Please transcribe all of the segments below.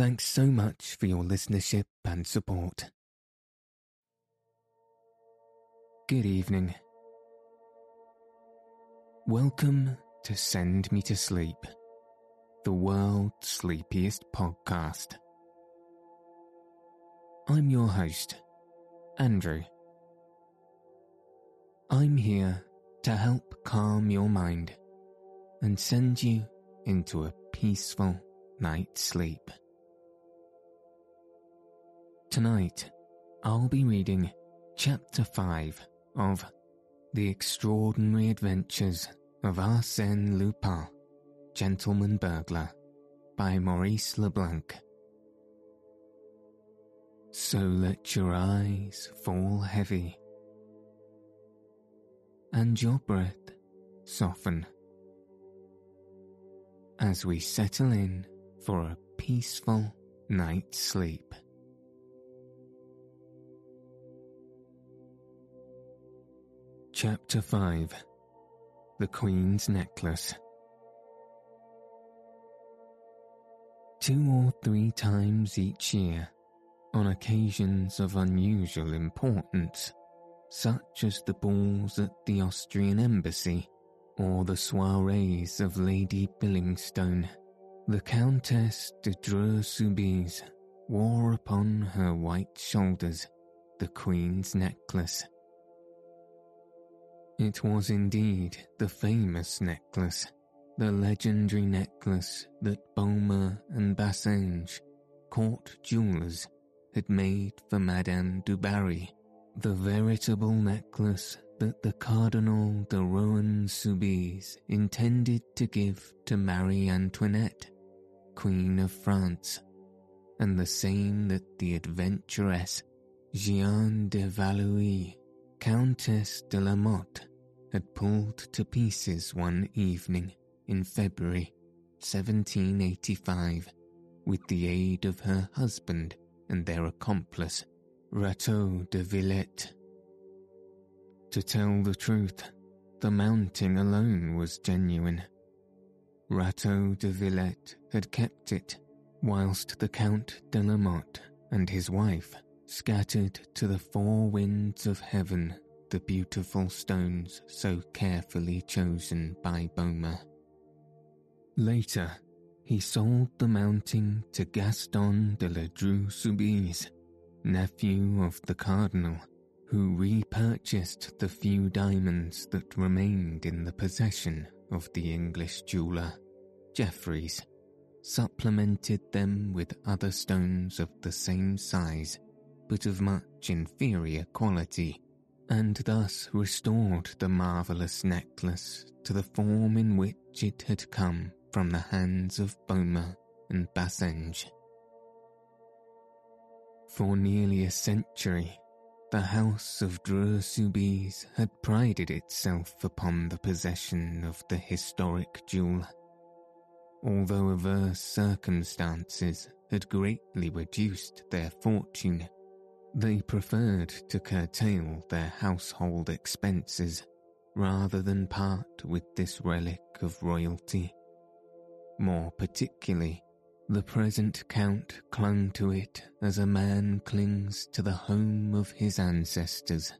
Thanks so much for your listenership and support. Good evening. Welcome to Send Me to Sleep, the world's sleepiest podcast. I'm your host, Andrew. I'm here to help calm your mind and send you into a peaceful night's sleep. Tonight, I'll be reading Chapter 5 of The Extraordinary Adventures of Arsène Lupin, Gentleman Burglar by Maurice Leblanc. So let your eyes fall heavy and your breath soften as we settle in for a peaceful night's sleep. Chapter 5 The Queen's Necklace Two or three times each year, on occasions of unusual importance, such as the balls at the Austrian embassy or the soirees of Lady Billingstone, the Countess de Dreux-Soubise wore upon her white shoulders the Queen's necklace. It was indeed the famous necklace, the legendary necklace that Baume and Bassenge, court jewellers, had made for Madame du Barry the veritable necklace that the Cardinal de Rohan Soubise intended to give to Marie Antoinette, Queen of France, and the same that the adventuress Jeanne de Valois, Countess de la Motte, had pulled to pieces one evening in February 1785 with the aid of her husband and their accomplice Rateau de Villette. To tell the truth, the mounting alone was genuine. Rateau de Villette had kept it, whilst the Count de la Motte and his wife scattered to the four winds of heaven the beautiful stones so carefully chosen by Baume. Later, he sold the mounting to Gaston de la Dreux-Soubise, nephew of the Cardinal, who repurchased the few diamonds that remained in the possession of the English jeweller, Jeffreys, supplemented them with other stones of the same size but of much inferior quality, and thus restored the marvellous necklace to the form in which it had come from the hands of Baume and Bassenge. For nearly a century, the house of Dreux-Soubise had prided itself upon the possession of the historic jewel. Although adverse circumstances had greatly reduced their fortune, they preferred to curtail their household expenses rather than part with this relic of royalty. More particularly, the present Count clung to it as a man clings to the home of his ancestors.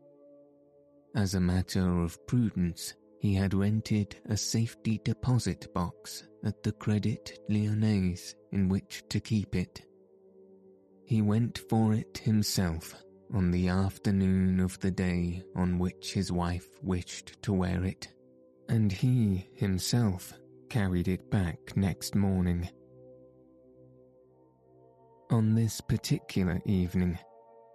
As a matter of prudence, he had rented a safety deposit box at the Credit Lyonnais in which to keep it. He went for it himself on the afternoon of the day on which his wife wished to wear it, and he himself carried it back next morning. On this particular evening,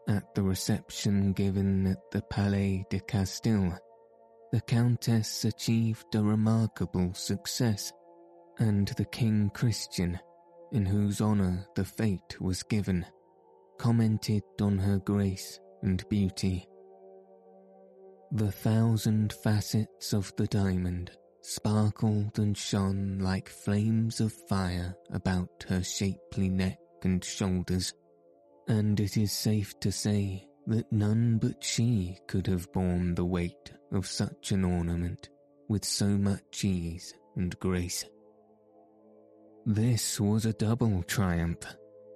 at the reception given at the Palais de Castille, the Countess achieved a remarkable success, and the King Christian, in whose honour the fete was given, commented on her grace and beauty. The thousand facets of the diamond sparkled and shone like flames of fire about her shapely neck and shoulders, and it is safe to say that none but she could have borne the weight of such an ornament with so much ease and grace. This was a double triumph,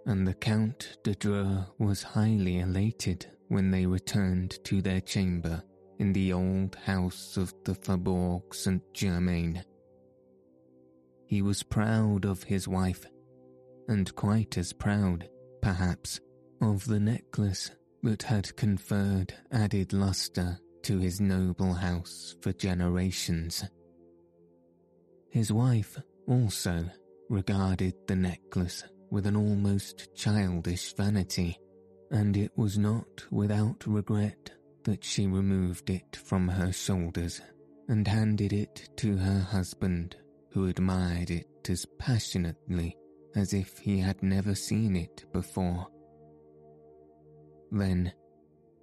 and the Count de Dreux was highly elated when they returned to their chamber in the old house of the Faubourg Saint Germain. He was proud of his wife, and quite as proud, perhaps, of the necklace that had conferred added lustre to his noble house for generations. His wife also regarded the necklace with an almost childish vanity, and it was not without regret that she removed it from her shoulders and handed it to her husband, who admired it as passionately as if he had never seen it before. Then,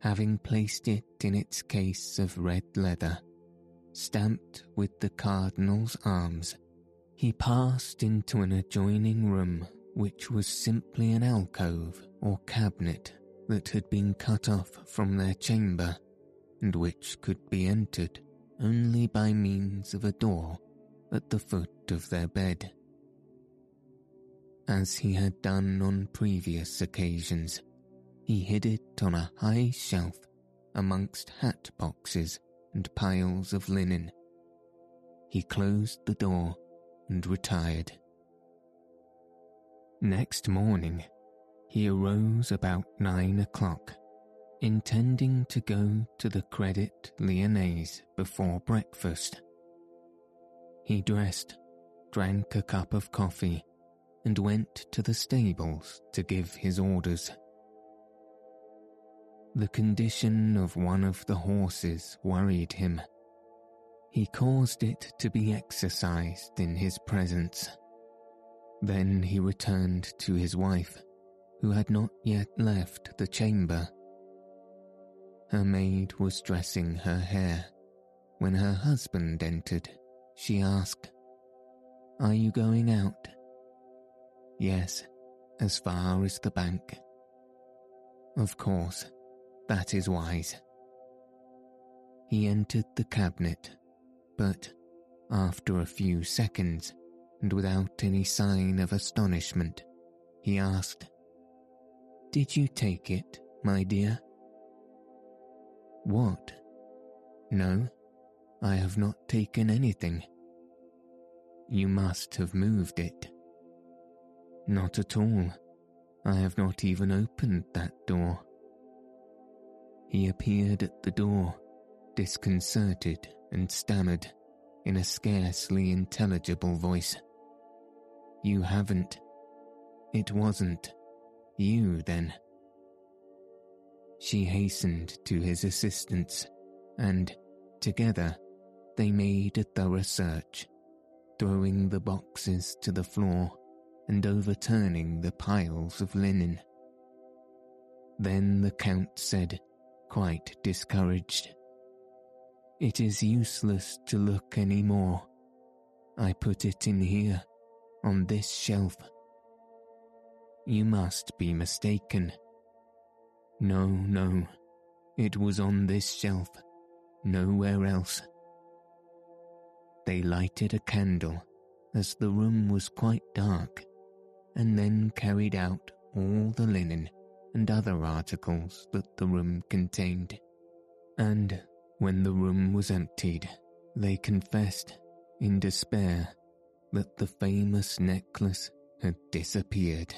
having placed it in its case of red leather, stamped with the cardinal's arms, he passed into an adjoining room which was simply an alcove or cabinet that had been cut off from their chamber and which could be entered only by means of a door at the foot of their bed. As he had done on previous occasions, he hid it on a high shelf amongst hat boxes and piles of linen. He closed the door and retired. Next morning, he arose about nine o'clock, intending to go to the Credit Lyonnais before breakfast. He dressed, drank a cup of coffee, and went to the stables to give his orders. The condition of one of the horses worried him. He caused it to be exercised in his presence. Then he returned to his wife who had not yet left the chamber. Her maid was dressing her hair. When her husband entered, she asked, Are you going out? Yes, as far as the bank. Of course, that is wise. He entered the cabinet, but after a few seconds, and without any sign of astonishment, he asked, did you take it, my dear? What? No, I have not taken anything. You must have moved it. Not at all. I have not even opened that door. He appeared at the door, disconcerted and stammered in a scarcely intelligible voice. You haven't. It wasn't. You, then. She hastened to his assistance, and, together, they made a thorough search, throwing the boxes to the floor and overturning the piles of linen. Then the Count said, quite discouraged, It is useless to look any more. I put it in here, on this shelf. You must be mistaken. No, no, it was on this shelf, nowhere else. They lighted a candle, as the room was quite dark, and then carried out all the linen and other articles that the room contained. And when the room was emptied, they confessed, in despair, that the famous necklace had disappeared.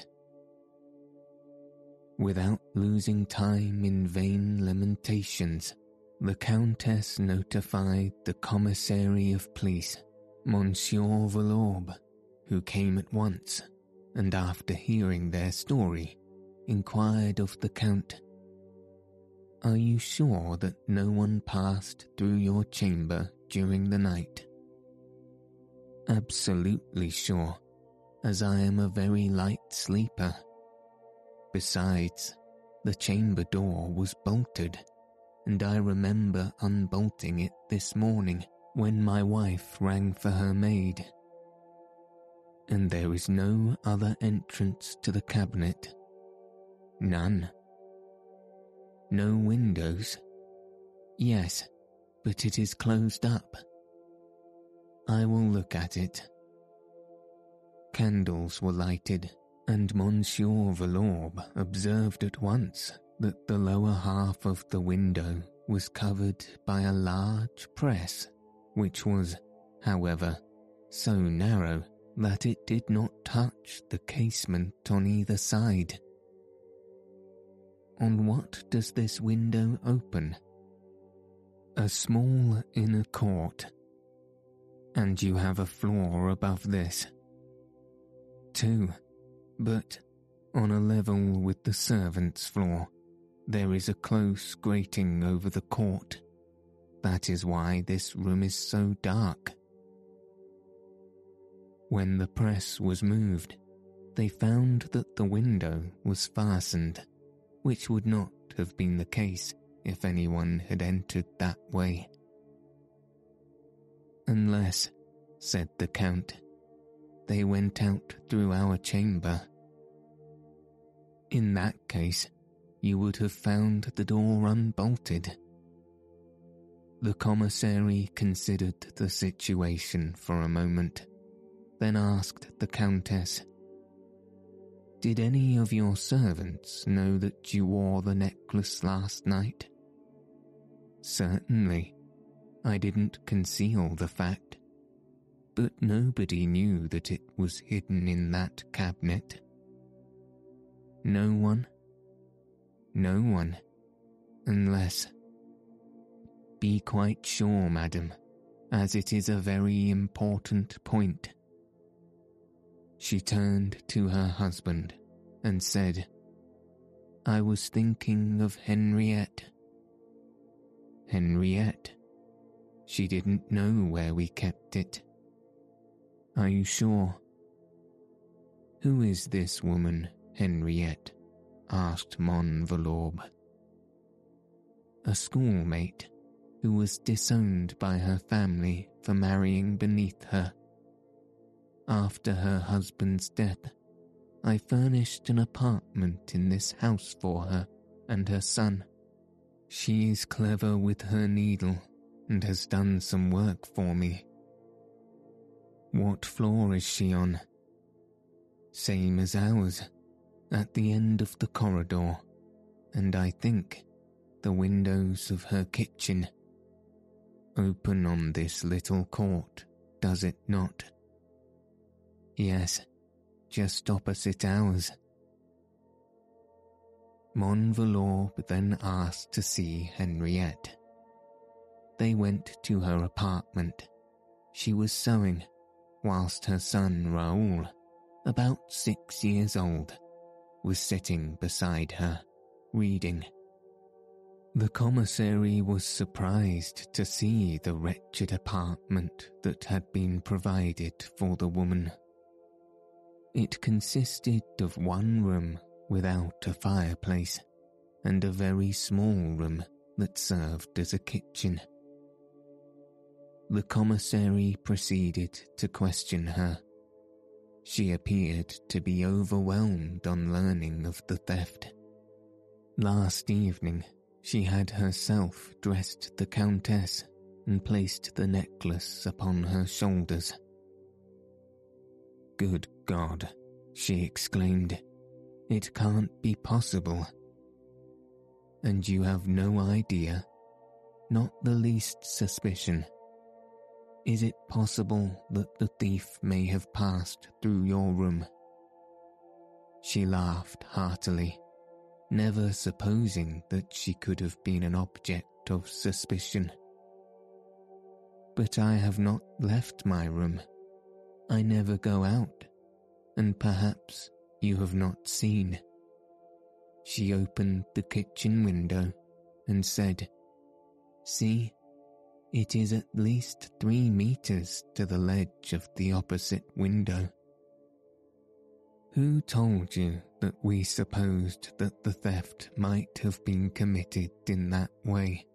Without losing time in vain lamentations, the Countess notified the Commissary of Police, Monsieur Valorbe, who came at once, and after hearing their story, inquired of the Count, Are you sure that no one passed through your chamber during the night? Absolutely sure. as I am a very light sleeper. Besides, the chamber door was bolted, and I remember unbolting it this morning when my wife rang for her maid. And there is no other entrance to the cabinet. None. No windows. Yes, but it is closed up. I will look at it. Candles were lighted, and Monsieur Valorbe observed at once that the lower half of the window was covered by a large press, which was, however, so narrow that it did not touch the casement on either side. On what does this window open? A small inner court. And you have a floor above this. Two, but on a level with the servants' floor, there is a close grating over the court. That is why this room is so dark. When the press was moved, they found that the window was fastened which would not have been the case if anyone had entered that way. Unless, said the Count, they went out through our chamber. In that case, you would have found the door unbolted. The commissary considered the situation for a moment, then asked the Countess did any of your servants know that you wore the necklace last night? Certainly. I didn't conceal the fact. But nobody knew that it was hidden in that cabinet. No one? No one. Unless. Be quite sure, madam, as it is a very important point. She turned to her husband and said, I was thinking of Henriette. Henriette? She didn't know where we kept it. Are you sure? Who is this woman, Henriette? asked Mon Valorbe. A schoolmate who was disowned by her family for marrying beneath her after her husband's death, I furnished an apartment in this house for her and her son. She is clever with her needle and has done some work for me. What floor is she on? Same as ours, at the end of the corridor, and I think the windows of her kitchen open on this little court, does it not? Yes, just opposite ours. Mon Valorbe then asked to see Henriette. They went to her apartment. She was sewing, whilst her son Raoul, about six years old, was sitting beside her, reading. The commissary was surprised to see the wretched apartment that had been provided for the woman it consisted of one room without a fireplace and a very small room that served as a kitchen. The commissary proceeded to question her. She appeared to be overwhelmed on learning of the theft. Last evening, she had herself dressed the Countess and placed the necklace upon her shoulders. Good God, she exclaimed. It can't be possible. And you have no idea, not the least suspicion. Is it possible that the thief may have passed through your room? She laughed heartily, never supposing that she could have been an object of suspicion. But I have not left my room. I never go out and perhaps you have not seen. She opened the kitchen window and said, See, it is at least three meters to the ledge of the opposite window. Who told you that we supposed that the theft might have been committed in that way?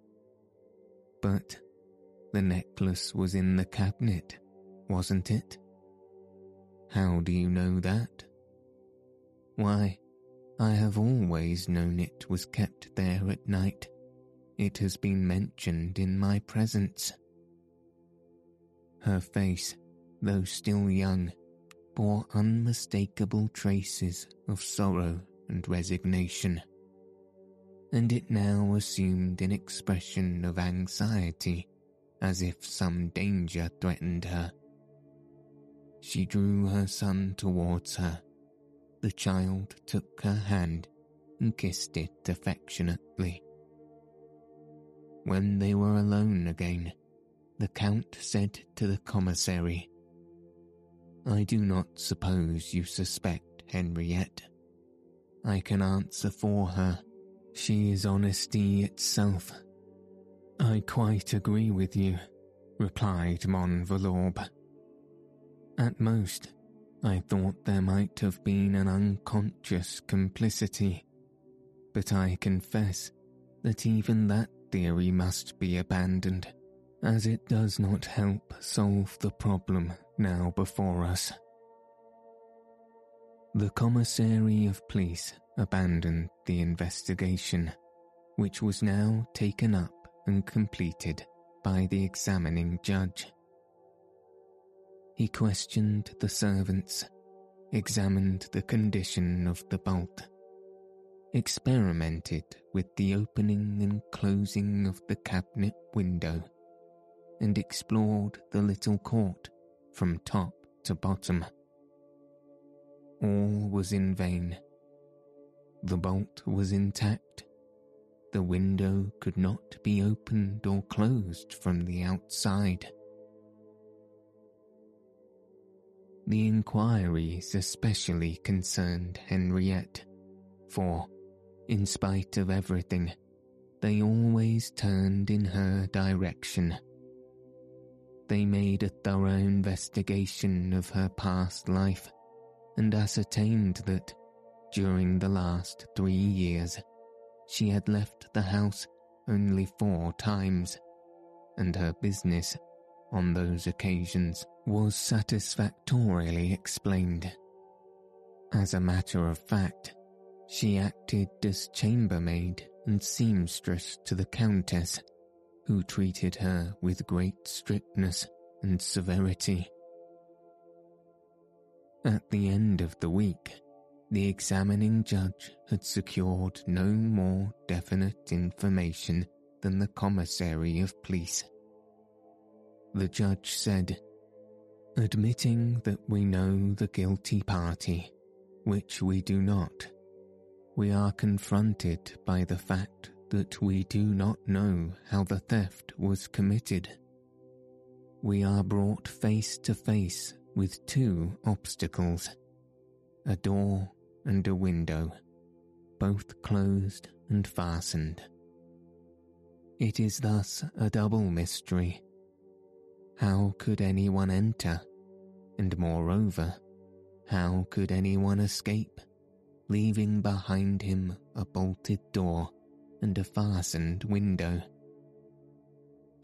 But the necklace was in the cabinet, wasn't it? How do you know that? Why, I have always known it was kept there at night. It has been mentioned in my presence. Her face, though still young, bore unmistakable traces of sorrow and resignation, and it now assumed an expression of anxiety as if some danger threatened her. She drew her son towards her. The child took her hand and kissed it affectionately. When they were alone again, the Count said to the commissary, I do not suppose you suspect Henriette. I can answer for her. She is honesty itself. I quite agree with you, replied Montvalorbe. At most, I thought there might have been an unconscious complicity, but I confess that even that theory must be abandoned, as it does not help solve the problem now before us. The Commissary of Police abandoned the investigation, which was now taken up and completed by the examining judge. He questioned the servants, examined the condition of the bolt, experimented with the opening and closing of the cabinet window, and explored the little court from top to bottom. All was in vain. The bolt was intact. The window could not be opened or closed from the outside. The inquiries especially concerned Henriette, for, in spite of everything, they always turned in her direction they made a thorough investigation of her past life and ascertained that, during the last three years, she had left the house only four times, and her business, on those occasions, was satisfactorily explained. As a matter of fact, she acted as chambermaid and seamstress to the Countess who treated her with great strictness and severity. At the end of the week, the examining judge had secured no more definite information than the commissary of police. The judge said, Admitting that we know the guilty party, which we do not, we are confronted by the fact that we do not know how the theft was committed. We are brought face to face with two obstacles a door and a window, both closed and fastened. It is thus a double mystery. How could anyone enter? And moreover, how could anyone escape, leaving behind him a bolted door and a fastened window.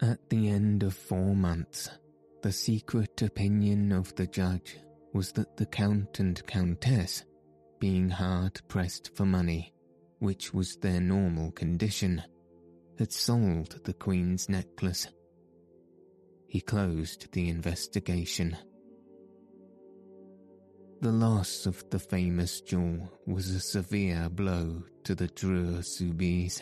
At the end of four months, the secret opinion of the judge was that the Count and Countess, being hard pressed for money, which was their normal condition, had sold the Queen's necklace. He closed the investigation. The loss of the famous jewel was a severe blow to the Dreux Soubise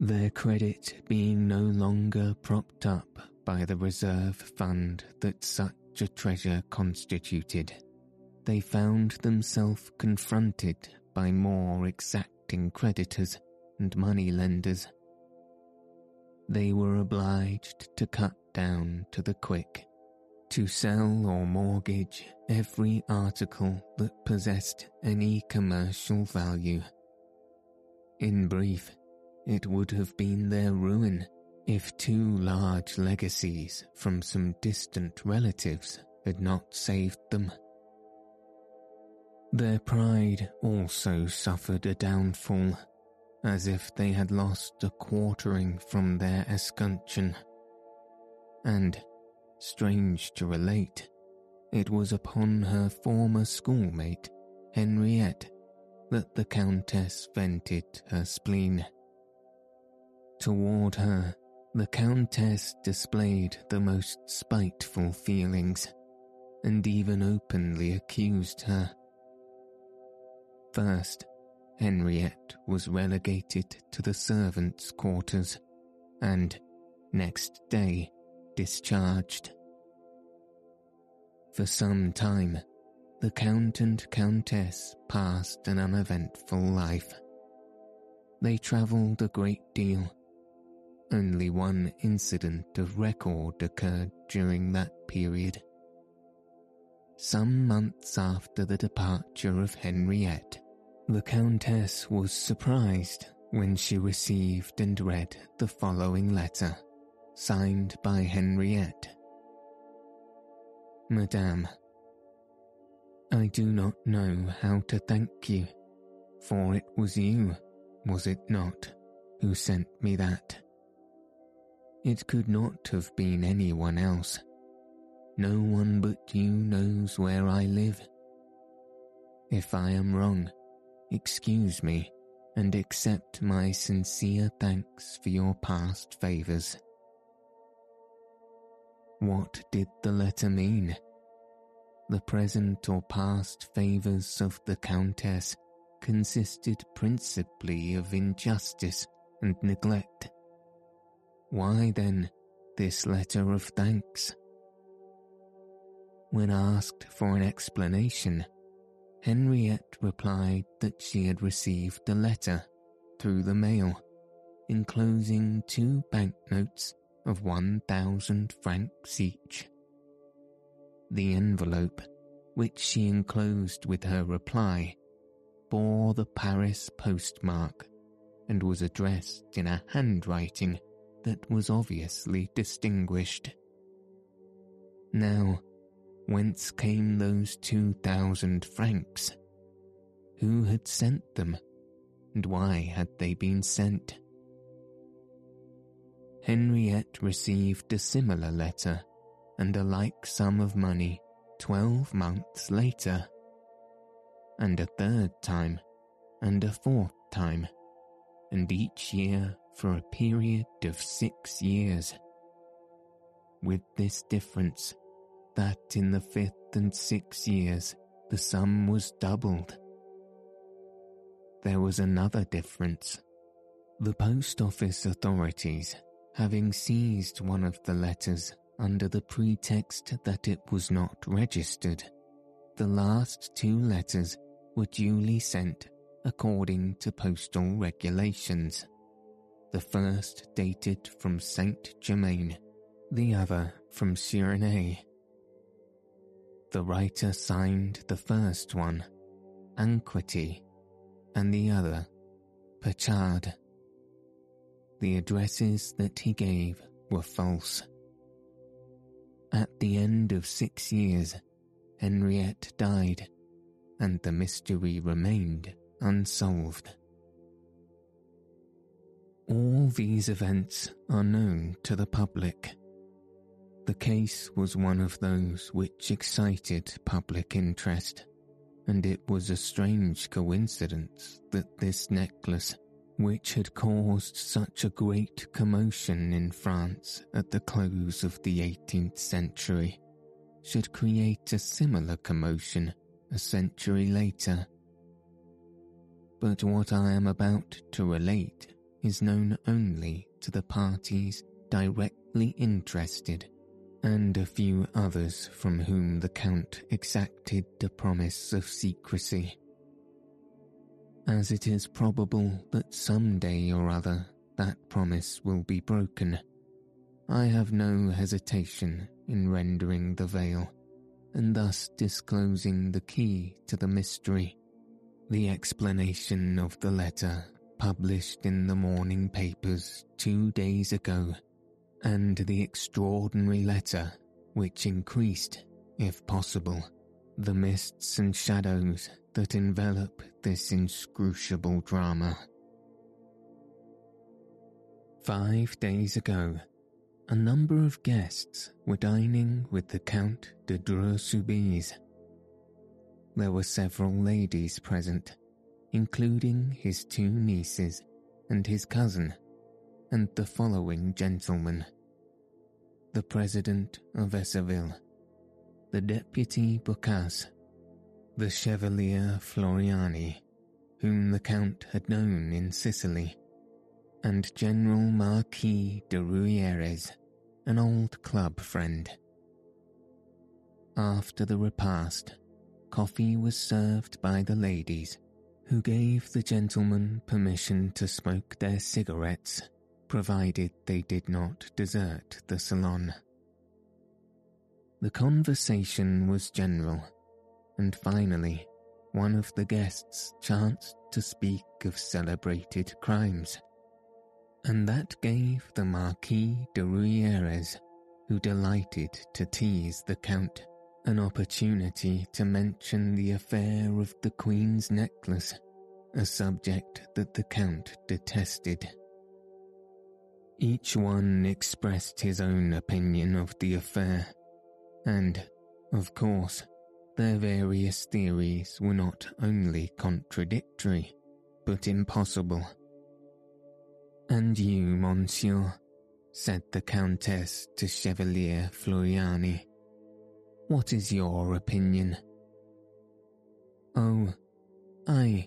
their credit being no longer propped up by the reserve fund that such a treasure constituted, they found themselves confronted by more exacting creditors and money lenders. They were obliged to cut down to the quick, to sell or mortgage every article that possessed any commercial value. In brief, it would have been their ruin if two large legacies from some distant relatives had not saved them. Their pride also suffered a downfall, as if they had lost a quartering from their escutcheon. And, strange to relate, it was upon her former schoolmate, Henriette, that the Countess vented her spleen. Toward her, the Countess displayed the most spiteful feelings, and even openly accused her. First, Henriette was relegated to the servants' quarters, and, next day, discharged. For some time, the Count and Countess passed an uneventful life. They travelled a great deal. Only one incident of record occurred during that period. Some months after the departure of Henriette, the Countess was surprised when she received and read the following letter, signed by Henriette. Madame, I do not know how to thank you, for it was you, was it not, who sent me that? It could not have been anyone else. No one but you knows where I live. If I am wrong, excuse me and accept my sincere thanks for your past favours. What did the letter mean? The present or past favours of the Countess consisted principally of injustice and neglect. Why then this letter of thanks? When asked for an explanation, Henriette replied that she had received a letter through the mail enclosing two banknotes of 1,000 francs each. The envelope, which she enclosed with her reply, bore the Paris postmark and was addressed in a handwriting that was obviously distinguished. Now, whence came those two thousand francs? Who had sent them, and why had they been sent? Henriette received a similar letter and a like sum of money twelve months later, and a third time, and a fourth time, and each year for a period of six years. With this difference, that in the fifth and sixth years the sum was doubled. There was another difference. The post office authorities, having seized one of the letters under the pretext that it was not registered, the last two letters were duly sent according to postal regulations. The first dated from Saint Germain, the other from Suresnes. The writer signed the first one, Anquety, and the other, Pachard. The addresses that he gave were false. At the end of six years, Henriette died, and the mystery remained unsolved. All these events are known to the public. The case was one of those which excited public interest, and it was a strange coincidence that this necklace which had caused such a great commotion in France at the close of the 18th century, should create a similar commotion a century later. But what I am about to relate is known only to the parties directly interested and a few others from whom the Count exacted a promise of secrecy as it is probable that some day or other that promise will be broken. I have no hesitation in rendering the veil, and thus disclosing the key to the mystery, the explanation of the letter published in the morning papers two days ago, and the extraordinary letter which increased, if possible, the mists and shadows that envelop this inscrutable drama. Five days ago, a number of guests were dining with the Count de Dreux-Soubise. There were several ladies present, including his two nieces and his cousin, and the following gentlemen. The President of Esseville, the Deputy Boccace, the Chevalier Floriani, whom the Count had known in Sicily, and General Marquis de Ruieres, an old club friend. After the repast, coffee was served by the ladies, who gave the gentlemen permission to smoke their cigarettes, provided they did not desert the salon. The conversation was general, and finally, one of the guests chanced to speak of celebrated crimes and that gave the Marquis de Ruieres, who delighted to tease the Count, an opportunity to mention the affair of the Queen's necklace, a subject that the Count detested. Each one expressed his own opinion of the affair, and, of course, their various theories were not only contradictory, but impossible and you, monsieur, said the Countess to Chevalier Floriani. What is your opinion? Oh, I,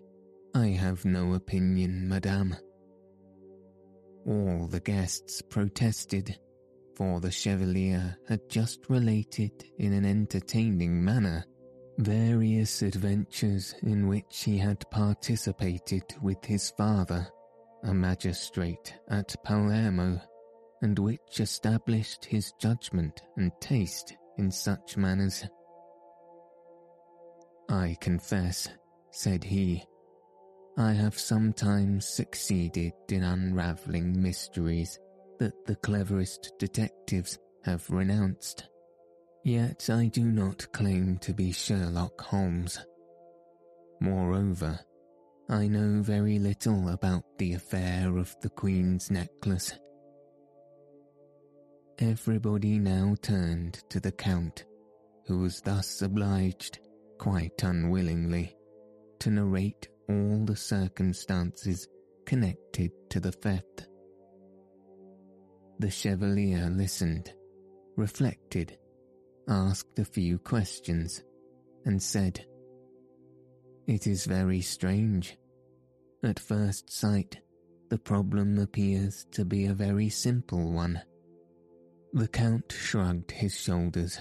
I have no opinion, madame. All the guests protested, for the Chevalier had just related in an entertaining manner various adventures in which he had participated with his father a magistrate at Palermo, and which established his judgment and taste in such manners. I confess, said he, I have sometimes succeeded in unravelling mysteries that the cleverest detectives have renounced. Yet I do not claim to be Sherlock Holmes. Moreover, I know very little about the affair of the Queen's necklace. Everybody now turned to the Count, who was thus obliged, quite unwillingly, to narrate all the circumstances connected to the theft. The Chevalier listened, reflected, asked a few questions, and said, it is very strange. At first sight, the problem appears to be a very simple one. The Count shrugged his shoulders.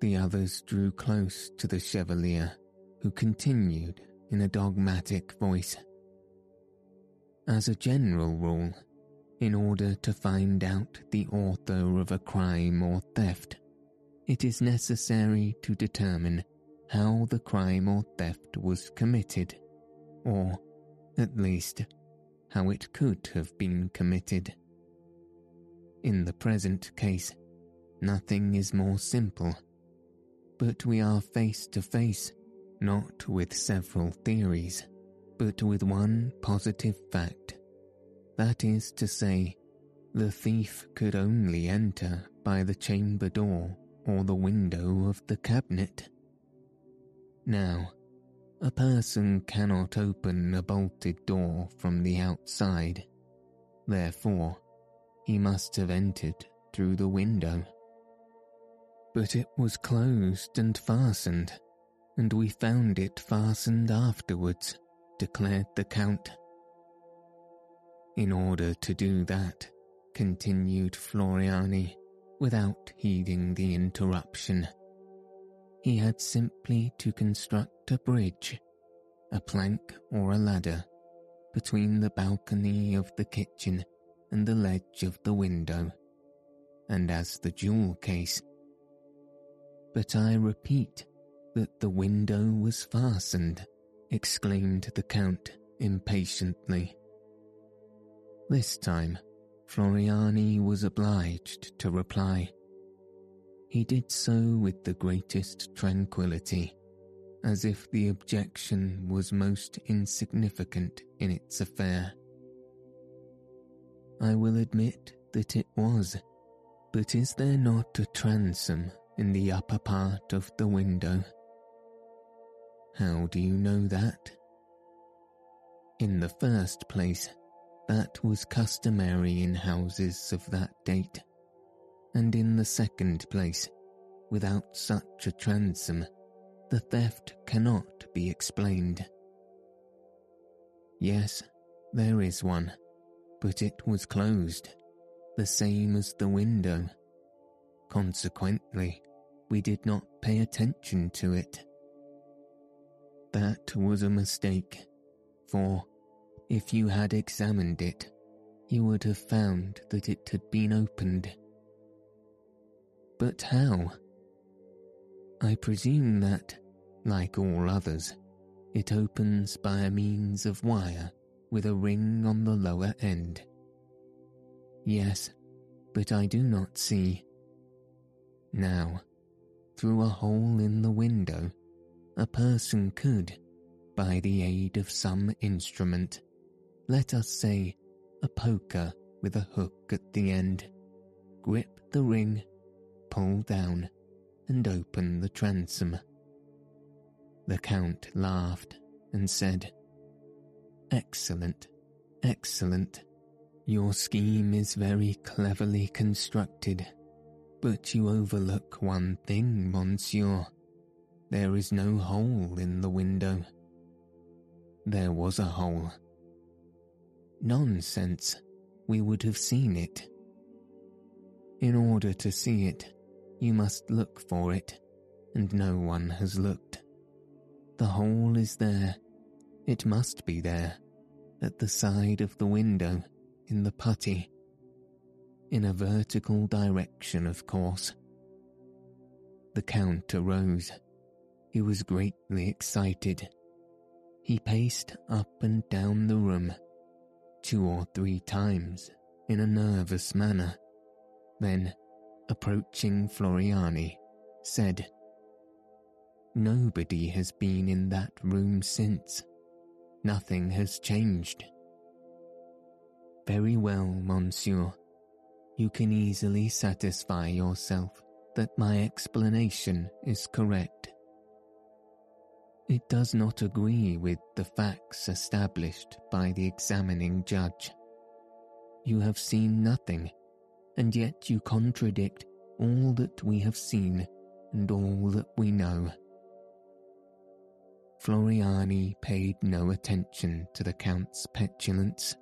The others drew close to the Chevalier, who continued in a dogmatic voice. As a general rule, in order to find out the author of a crime or theft, it is necessary to determine how the crime or theft was committed, or, at least, how it could have been committed. In the present case, nothing is more simple, but we are face to face not with several theories, but with one positive fact. That is to say, the thief could only enter by the chamber door or the window of the cabinet. Now, a person cannot open a bolted door from the outside. Therefore, he must have entered through the window. But it was closed and fastened, and we found it fastened afterwards, declared the Count. In order to do that, continued Floriani, without heeding the interruption, he had simply to construct a bridge, a plank or a ladder, between the balcony of the kitchen and the ledge of the window, and as the jewel case. But I repeat that the window was fastened, exclaimed the Count impatiently. This time, Floriani was obliged to reply. He did so with the greatest tranquillity, as if the objection was most insignificant in its affair. I will admit that it was, but is there not a transom in the upper part of the window? How do you know that? In the first place, that was customary in houses of that date, and in the second place, without such a transom, the theft cannot be explained. Yes, there is one, but it was closed, the same as the window. Consequently, we did not pay attention to it. That was a mistake, for if you had examined it, you would have found that it had been opened. But how? I presume that, like all others, it opens by a means of wire with a ring on the lower end. Yes, but I do not see. Now, through a hole in the window, a person could, by the aid of some instrument, let us say a poker with a hook at the end, grip the ring, pull down, and open the transom. The Count laughed and said, Excellent, excellent. Your scheme is very cleverly constructed, but you overlook one thing, monsieur. There is no hole in the window. There was a hole. Nonsense, we would have seen it. In order to see it, you must look for it, and no one has looked. The hole is there. It must be there, at the side of the window, in the putty. In a vertical direction, of course. The Count arose. He was greatly excited. He paced up and down the room, two or three times, in a nervous manner. Then approaching Floriani, said, Nobody has been in that room since. Nothing has changed. Very well, monsieur. You can easily satisfy yourself that my explanation is correct. It does not agree with the facts established by the examining judge. You have seen nothing and yet you contradict all that we have seen and all that we know. Floriani paid no attention to the Count's petulance.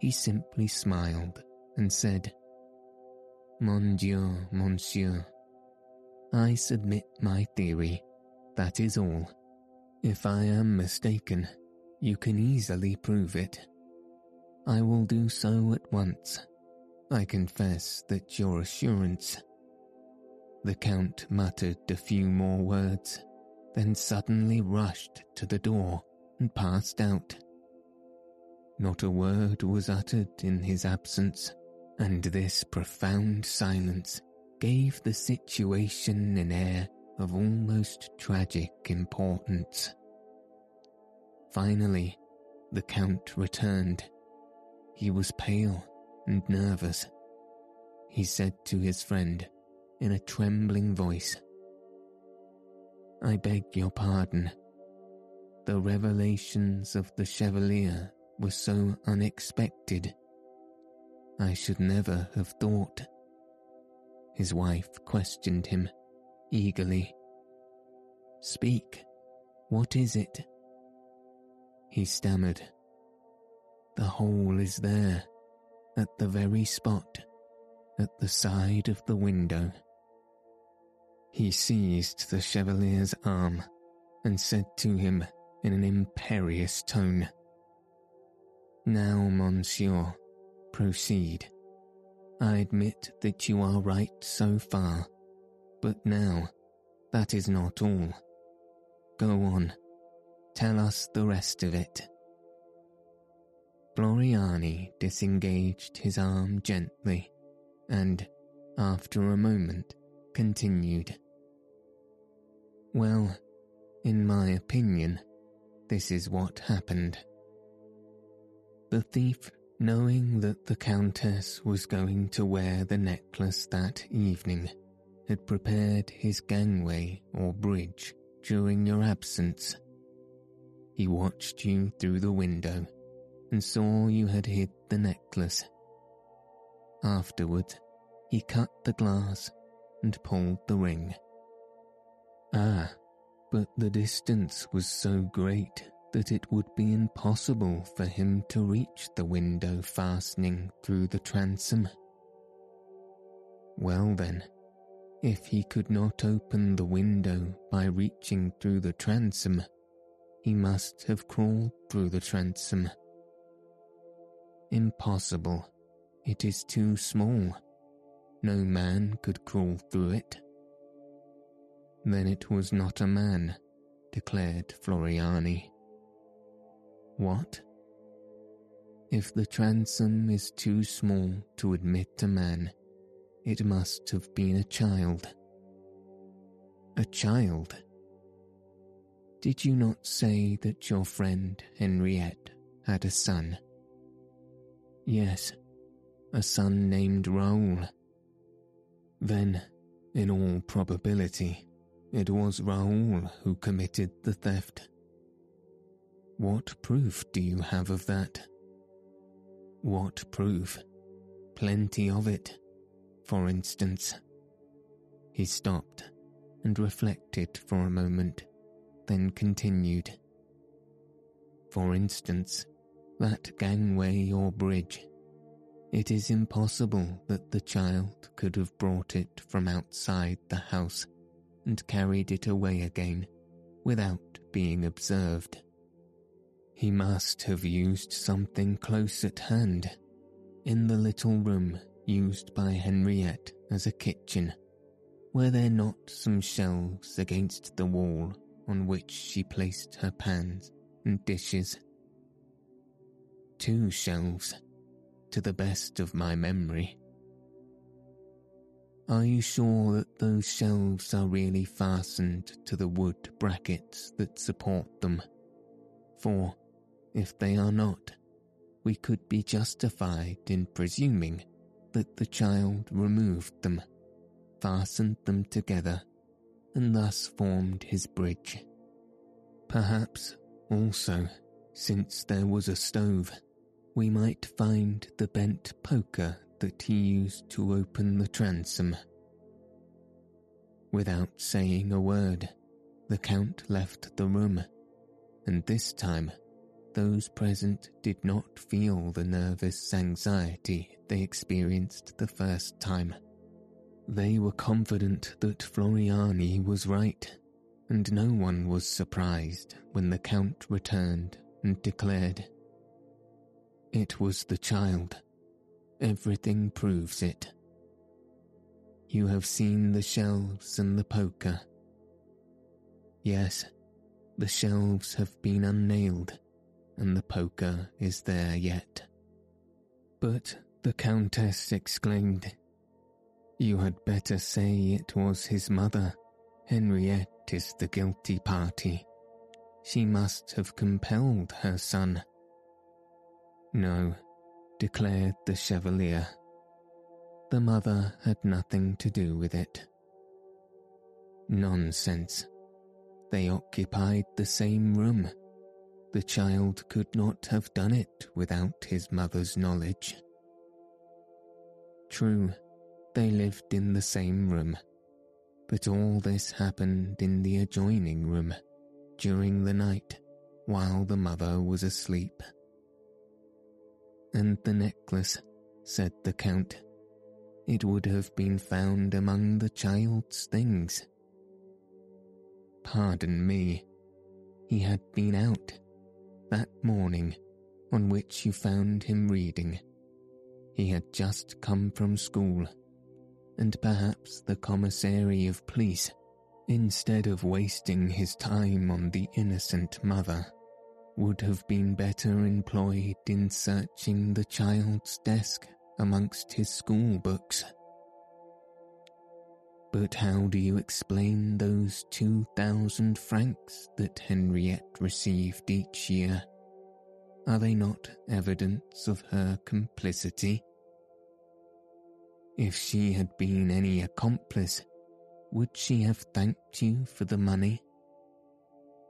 He simply smiled and said, Mon Dieu, monsieur, I submit my theory, that is all. If I am mistaken, you can easily prove it. I will do so at once. I confess that your assurance. The Count muttered a few more words, then suddenly rushed to the door and passed out. Not a word was uttered in his absence, and this profound silence gave the situation an air of almost tragic importance. Finally, the Count returned. He was pale and nervous. He said to his friend in a trembling voice, I beg your pardon. The revelations of the Chevalier were so unexpected. I should never have thought. His wife questioned him eagerly. Speak, what is it? He stammered. The hole is there at the very spot at the side of the window. He seized the Chevalier's arm and said to him in an imperious tone, Now, monsieur, proceed. I admit that you are right so far, but now that is not all. Go on, tell us the rest of it. Floriani disengaged his arm gently and, after a moment, continued. Well, In my opinion, this is what happened. The thief, knowing that the Countess was going to wear the necklace that evening, had prepared his gangway or bridge during your absence. He watched you through the window and saw you had hid the necklace. Afterward, he cut the glass and pulled the ring. Ah, but the distance was so great that it would be impossible for him to reach the window fastening through the transom. Well then, if he could not open the window by reaching through the transom, he must have crawled through the transom. Impossible. It is too small. No man could crawl through it. Then it was not a man, declared Floriani. What? If the transom is too small to admit a man, it must have been a child. A child? Did you not say that your friend Henriette had a son? Yes, a son named Raoul. Then, in all probability, it was Raoul who committed the theft. What proof do you have of that? What proof? Plenty of it. For instance, he stopped and reflected for a moment, then continued. For instance, that gangway or bridge. It is impossible that the child could have brought it from outside the house and carried it away again without being observed. He must have used something close at hand, in the little room used by Henriette as a kitchen. Were there not some shelves against the wall on which she placed her pans and dishes? Two shelves, to the best of my memory. Are you sure that those shelves are really fastened to the wood brackets that support them? For, if they are not, we could be justified in presuming that the child removed them, fastened them together, and thus formed his bridge. Perhaps, also, since there was a stove, we might find the bent poker that he used to open the transom. Without saying a word, the Count left the room, and this time those present did not feel the nervous anxiety they experienced the first time. They were confident that Floriani was right, and no one was surprised when the Count returned and declared, It was the child. Everything proves it. You have seen the shelves and the poker. Yes, the shelves have been unnailed and the poker is there yet. But the Countess exclaimed, You had better say it was his mother. Henriette is the guilty party. She must have compelled her son. No, declared the Chevalier. The mother had nothing to do with it. Nonsense. They occupied the same room the child could not have done it without his mother's knowledge. True, they lived in the same room, but all this happened in the adjoining room during the night while the mother was asleep. And the necklace, said the Count, it would have been found among the child's things. Pardon me, he had been out that morning on which you found him reading. He had just come from school, and perhaps the commissary of police, instead of wasting his time on the innocent mother, would have been better employed in searching the child's desk amongst his school books. But how do you explain those two thousand francs that Henriette received each year? Are they not evidence of her complicity? If she had been any accomplice, would she have thanked you for the money?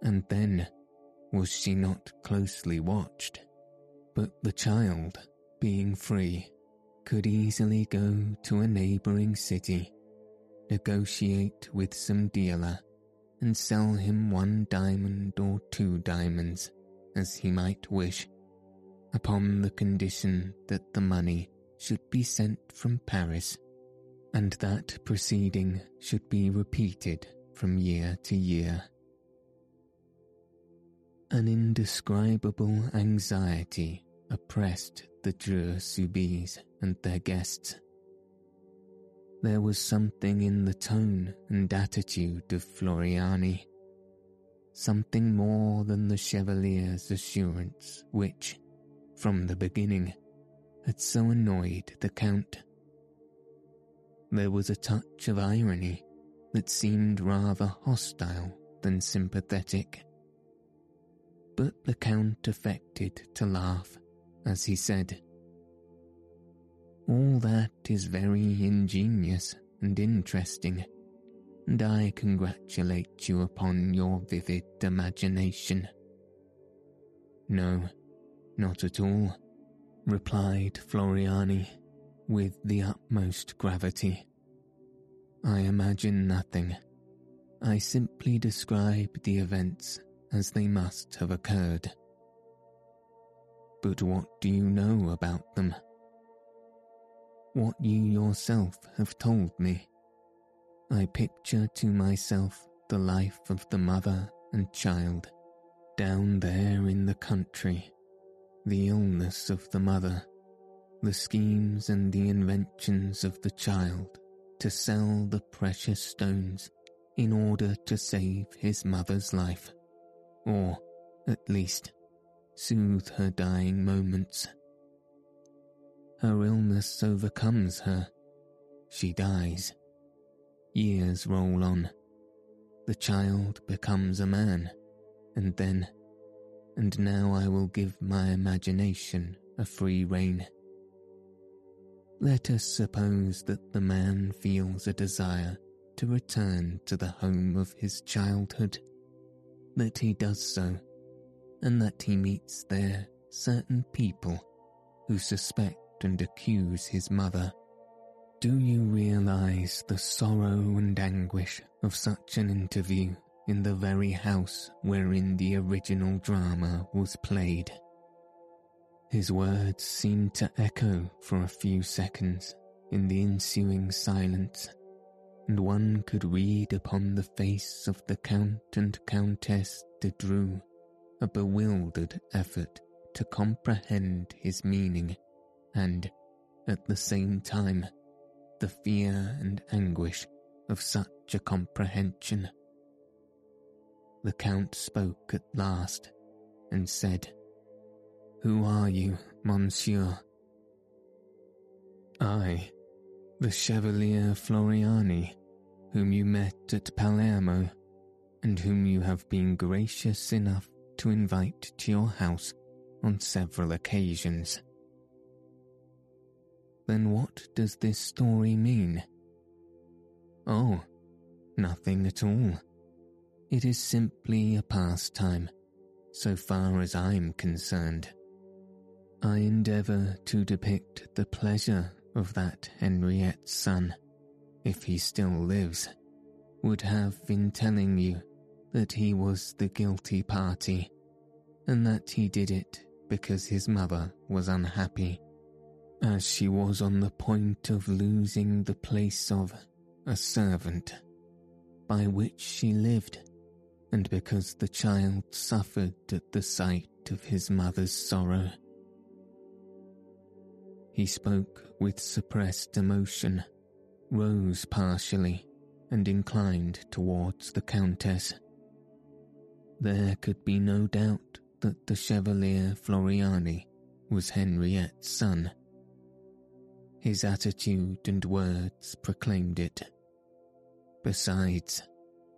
And then, was she not closely watched? But the child, being free, could easily go to a neighbouring city, negotiate with some dealer, and sell him one diamond or two diamonds, as he might wish, upon the condition that the money should be sent from Paris, and that proceeding should be repeated from year to year. An indescribable anxiety oppressed the Dreux Soubise and their guests. There was something in the tone and attitude of Floriani, something more than the Chevalier's assurance which, from the beginning, had so annoyed the Count. There was a touch of irony that seemed rather hostile than sympathetic. But the Count affected to laugh as he said, All that is very ingenious and interesting, and I congratulate you upon your vivid imagination. No, not at all, replied Floriani with the utmost gravity. I imagine nothing. I simply describe the events as they must have occurred. But what do you know about them? What you yourself have told me. I picture to myself the life of the mother and child down there in the country, the illness of the mother, the schemes and the inventions of the child to sell the precious stones in order to save his mother's life, or, at least, soothe her dying moments. Her illness overcomes her. She dies. Years roll on. The child becomes a man, and then, and now I will give my imagination a free rein. Let us suppose that the man feels a desire to return to the home of his childhood, that he does so and that he meets there certain people who suspect and accuse his mother. Do you realize the sorrow and anguish of such an interview in the very house wherein the original drama was played? His words seemed to echo for a few seconds in the ensuing silence, and one could read upon the face of the Count and Countess de Dreux a bewildered effort to comprehend his meaning and, at the same time, the fear and anguish of such a comprehension. The Count spoke at last and said, Who are you, Monsieur? I, the Chevalier Floriani, whom you met at Palermo, and whom you have been gracious enough to invite to your house on several occasions. Then what does this story mean? Oh, nothing at all. It is simply a pastime, so far as I'm concerned. I endeavour to depict the pleasure of that Henriette's son, if he still lives, would have in telling you that he was the guilty party, and that he did it because his mother was unhappy, as she was on the point of losing the place of a servant by which she lived, and because the child suffered at the sight of his mother's sorrow. He spoke with suppressed emotion, rose partially, and inclined towards the Countess. There could be no doubt that the Chevalier Floriani was Henriette's son. His attitude and words proclaimed it. Besides,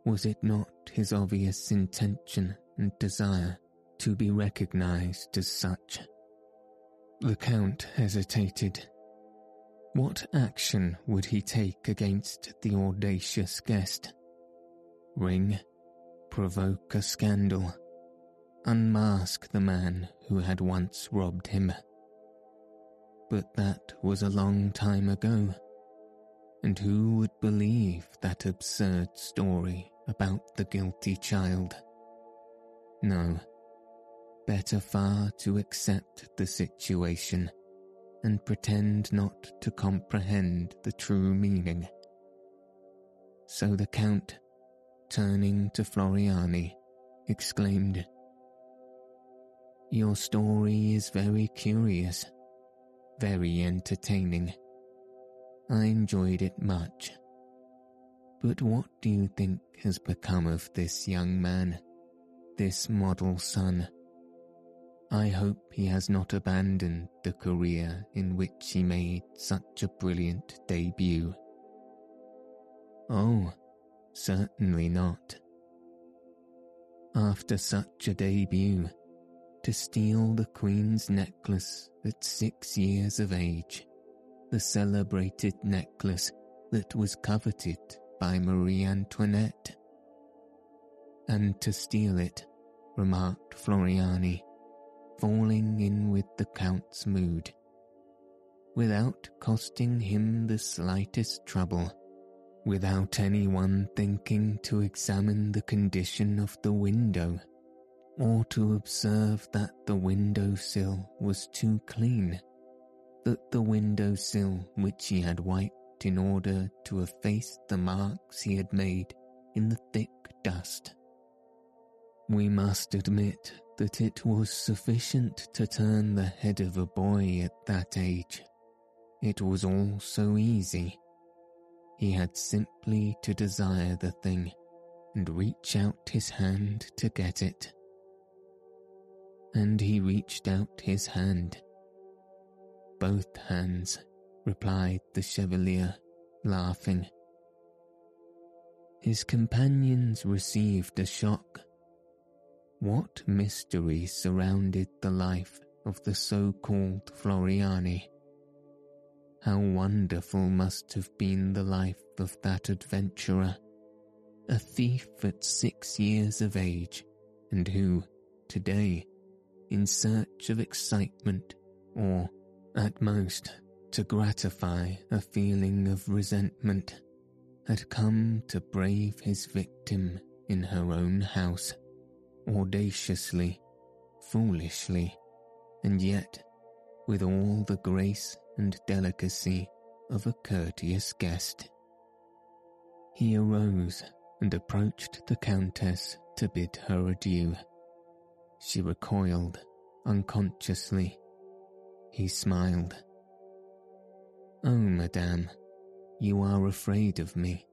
was it not his obvious intention and desire to be recognized as such? The Count hesitated. What action would he take against the audacious guest? Ring? Provoke a scandal? Unmask the man who had once robbed him? But that was a long time ago and who would believe that absurd story about the guilty child? No, better far to accept the situation and pretend not to comprehend the true meaning. So the Count, turning to Floriani, exclaimed, Your story is very curious, very entertaining I enjoyed it much. But what do you think has become of this young man, this model son? I hope he has not abandoned the career in which he made such a brilliant debut. Oh, certainly not. After such a debut, to steal the Queen's necklace at six years of age the celebrated necklace that was coveted by Marie Antoinette. And to steal it, remarked Floriani, falling in with the Count's mood. Without costing him the slightest trouble, without anyone thinking to examine the condition of the window, or to observe that the window sill was too clean that the window sill which he had wiped in order to efface the marks he had made in the thick dust. We must admit that it was sufficient to turn the head of a boy at that age. It was all so easy. He had simply to desire the thing and reach out his hand to get it. And he reached out his hand both hands, replied the Chevalier, laughing. His companions received a shock. What mystery surrounded the life of the so-called Floriani? How wonderful must have been the life of that adventurer, a thief at six years of age, and who, today, in search of excitement or at most, to gratify a feeling of resentment, had come to brave his victim in her own house, audaciously, foolishly, and yet with all the grace and delicacy of a courteous guest. He arose and approached the Countess to bid her adieu. She recoiled unconsciously he smiled. Oh, madame, you are afraid of me.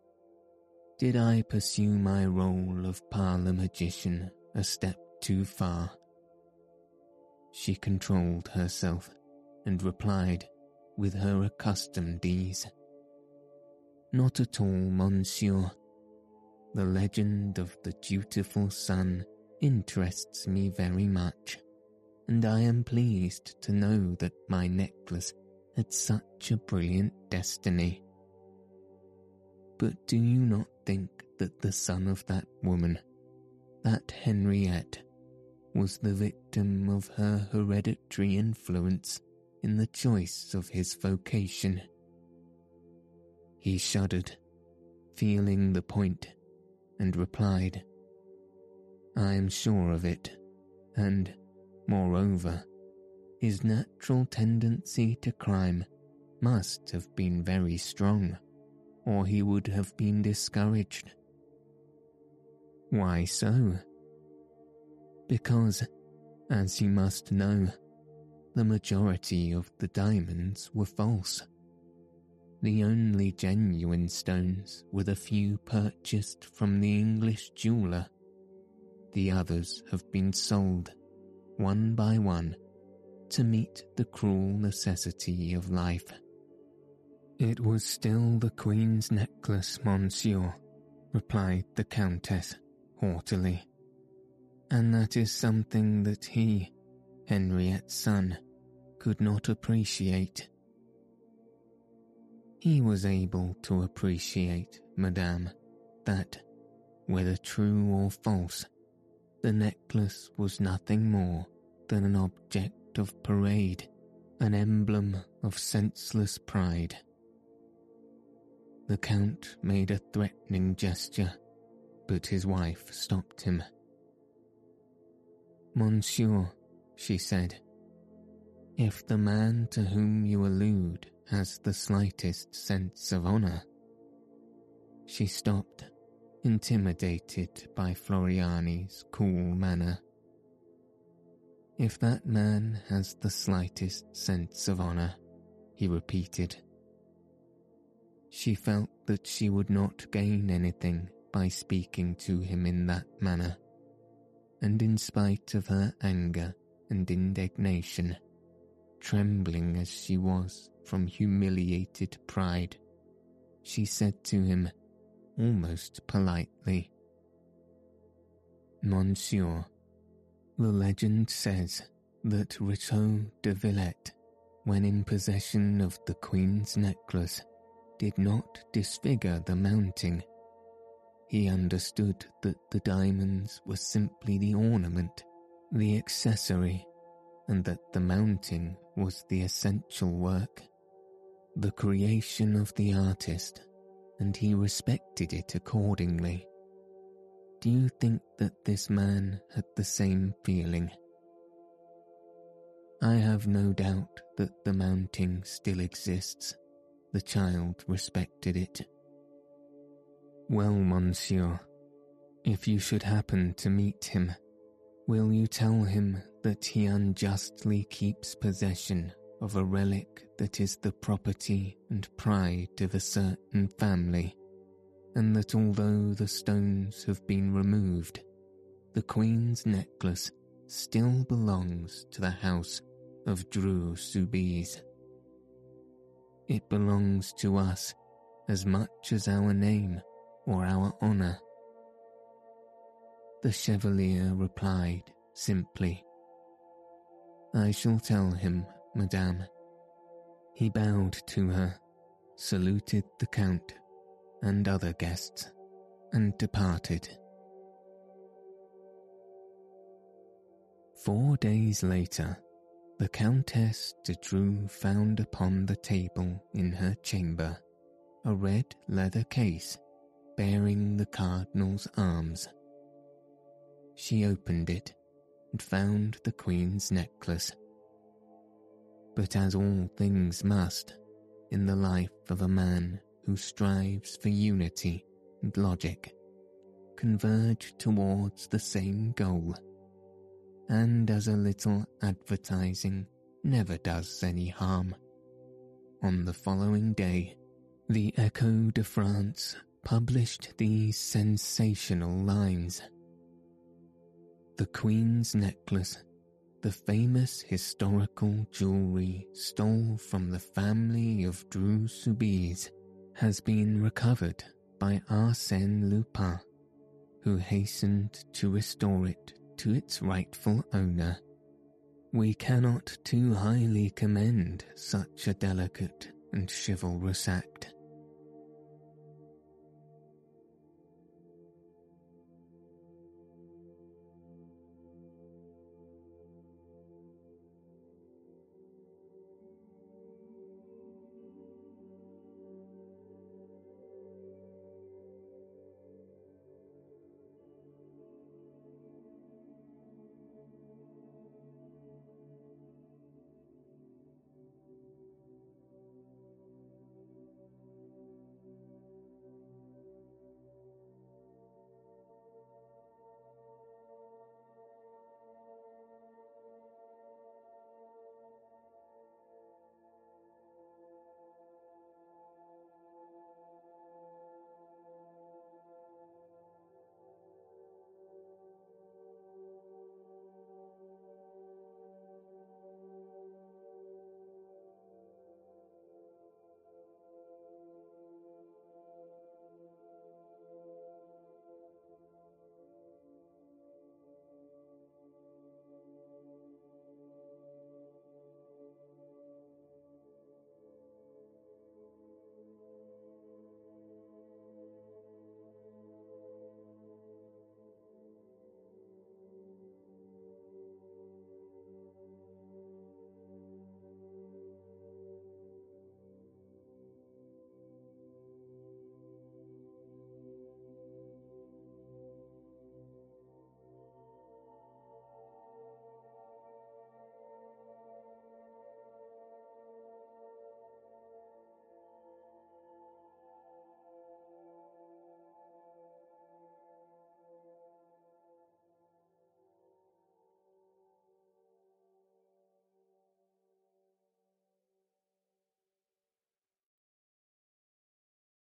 Did I pursue my role of parlour magician a step too far? She controlled herself and replied with her accustomed ease. Not at all, monsieur. The legend of the dutiful son interests me very much and I am pleased to know that my necklace had such a brilliant destiny. But do you not think that the son of that woman, that Henriette, was the victim of her hereditary influence in the choice of his vocation? He shuddered, feeling the point, and replied, I am sure of it, and Moreover, his natural tendency to crime must have been very strong, or he would have been discouraged. Why so? Because, as you must know, the majority of the diamonds were false. The only genuine stones were the few purchased from the English jeweller. The others have been sold one by one, to meet the cruel necessity of life. It was still the Queen's necklace, monsieur, replied the Countess haughtily. And that is something that he, Henriette's son, could not appreciate. He was able to appreciate, Madame, that, whether true or false, the necklace was nothing more than an object of parade, an emblem of senseless pride. The Count made a threatening gesture, but his wife stopped him. Monsieur, she said, if the man to whom you allude has the slightest sense of honour. She stopped, intimidated by Floriani's cool manner. If that man has the slightest sense of honour, he repeated. She felt that she would not gain anything by speaking to him in that manner, and in spite of her anger and indignation, trembling as she was from humiliated pride, she said to him, almost politely, Monsieur, the legend says that Rétaux de Villette, when in possession of the Queen's necklace, did not disfigure the mounting. He understood that the diamonds were simply the ornament, the accessory, and that the mounting was the essential work, the creation of the artist, and he respected it accordingly. Do you think that this man had the same feeling? I have no doubt that the mounting still exists the child respected it. Well, monsieur, if you should happen to meet him, will you tell him that he unjustly keeps possession of a relic that is the property and pride of a certain family, and that although the stones have been removed, the Queen's necklace still belongs to the house of Dreux Soubise. It belongs to us as much as our name or our honour. The Chevalier replied simply, I shall tell him, Madame. He bowed to her, saluted the Count and other guests, and departed. Four days later, the Countess de Dreux found upon the table in her chamber a red leather case bearing the Cardinal's arms. She opened it and found the Queen's necklace. But as all things must, in the life of a man who strives for unity and logic, converge towards the same goal and as a little advertising never does any harm. On the following day, the Echo de France published these sensational lines. The Queen's necklace, the famous historical jewellery stole from the family of Dreux Soubise, has been recovered by Arsène Lupin, who hastened to restore it to its rightful owner. We cannot too highly commend such a delicate and chivalrous act.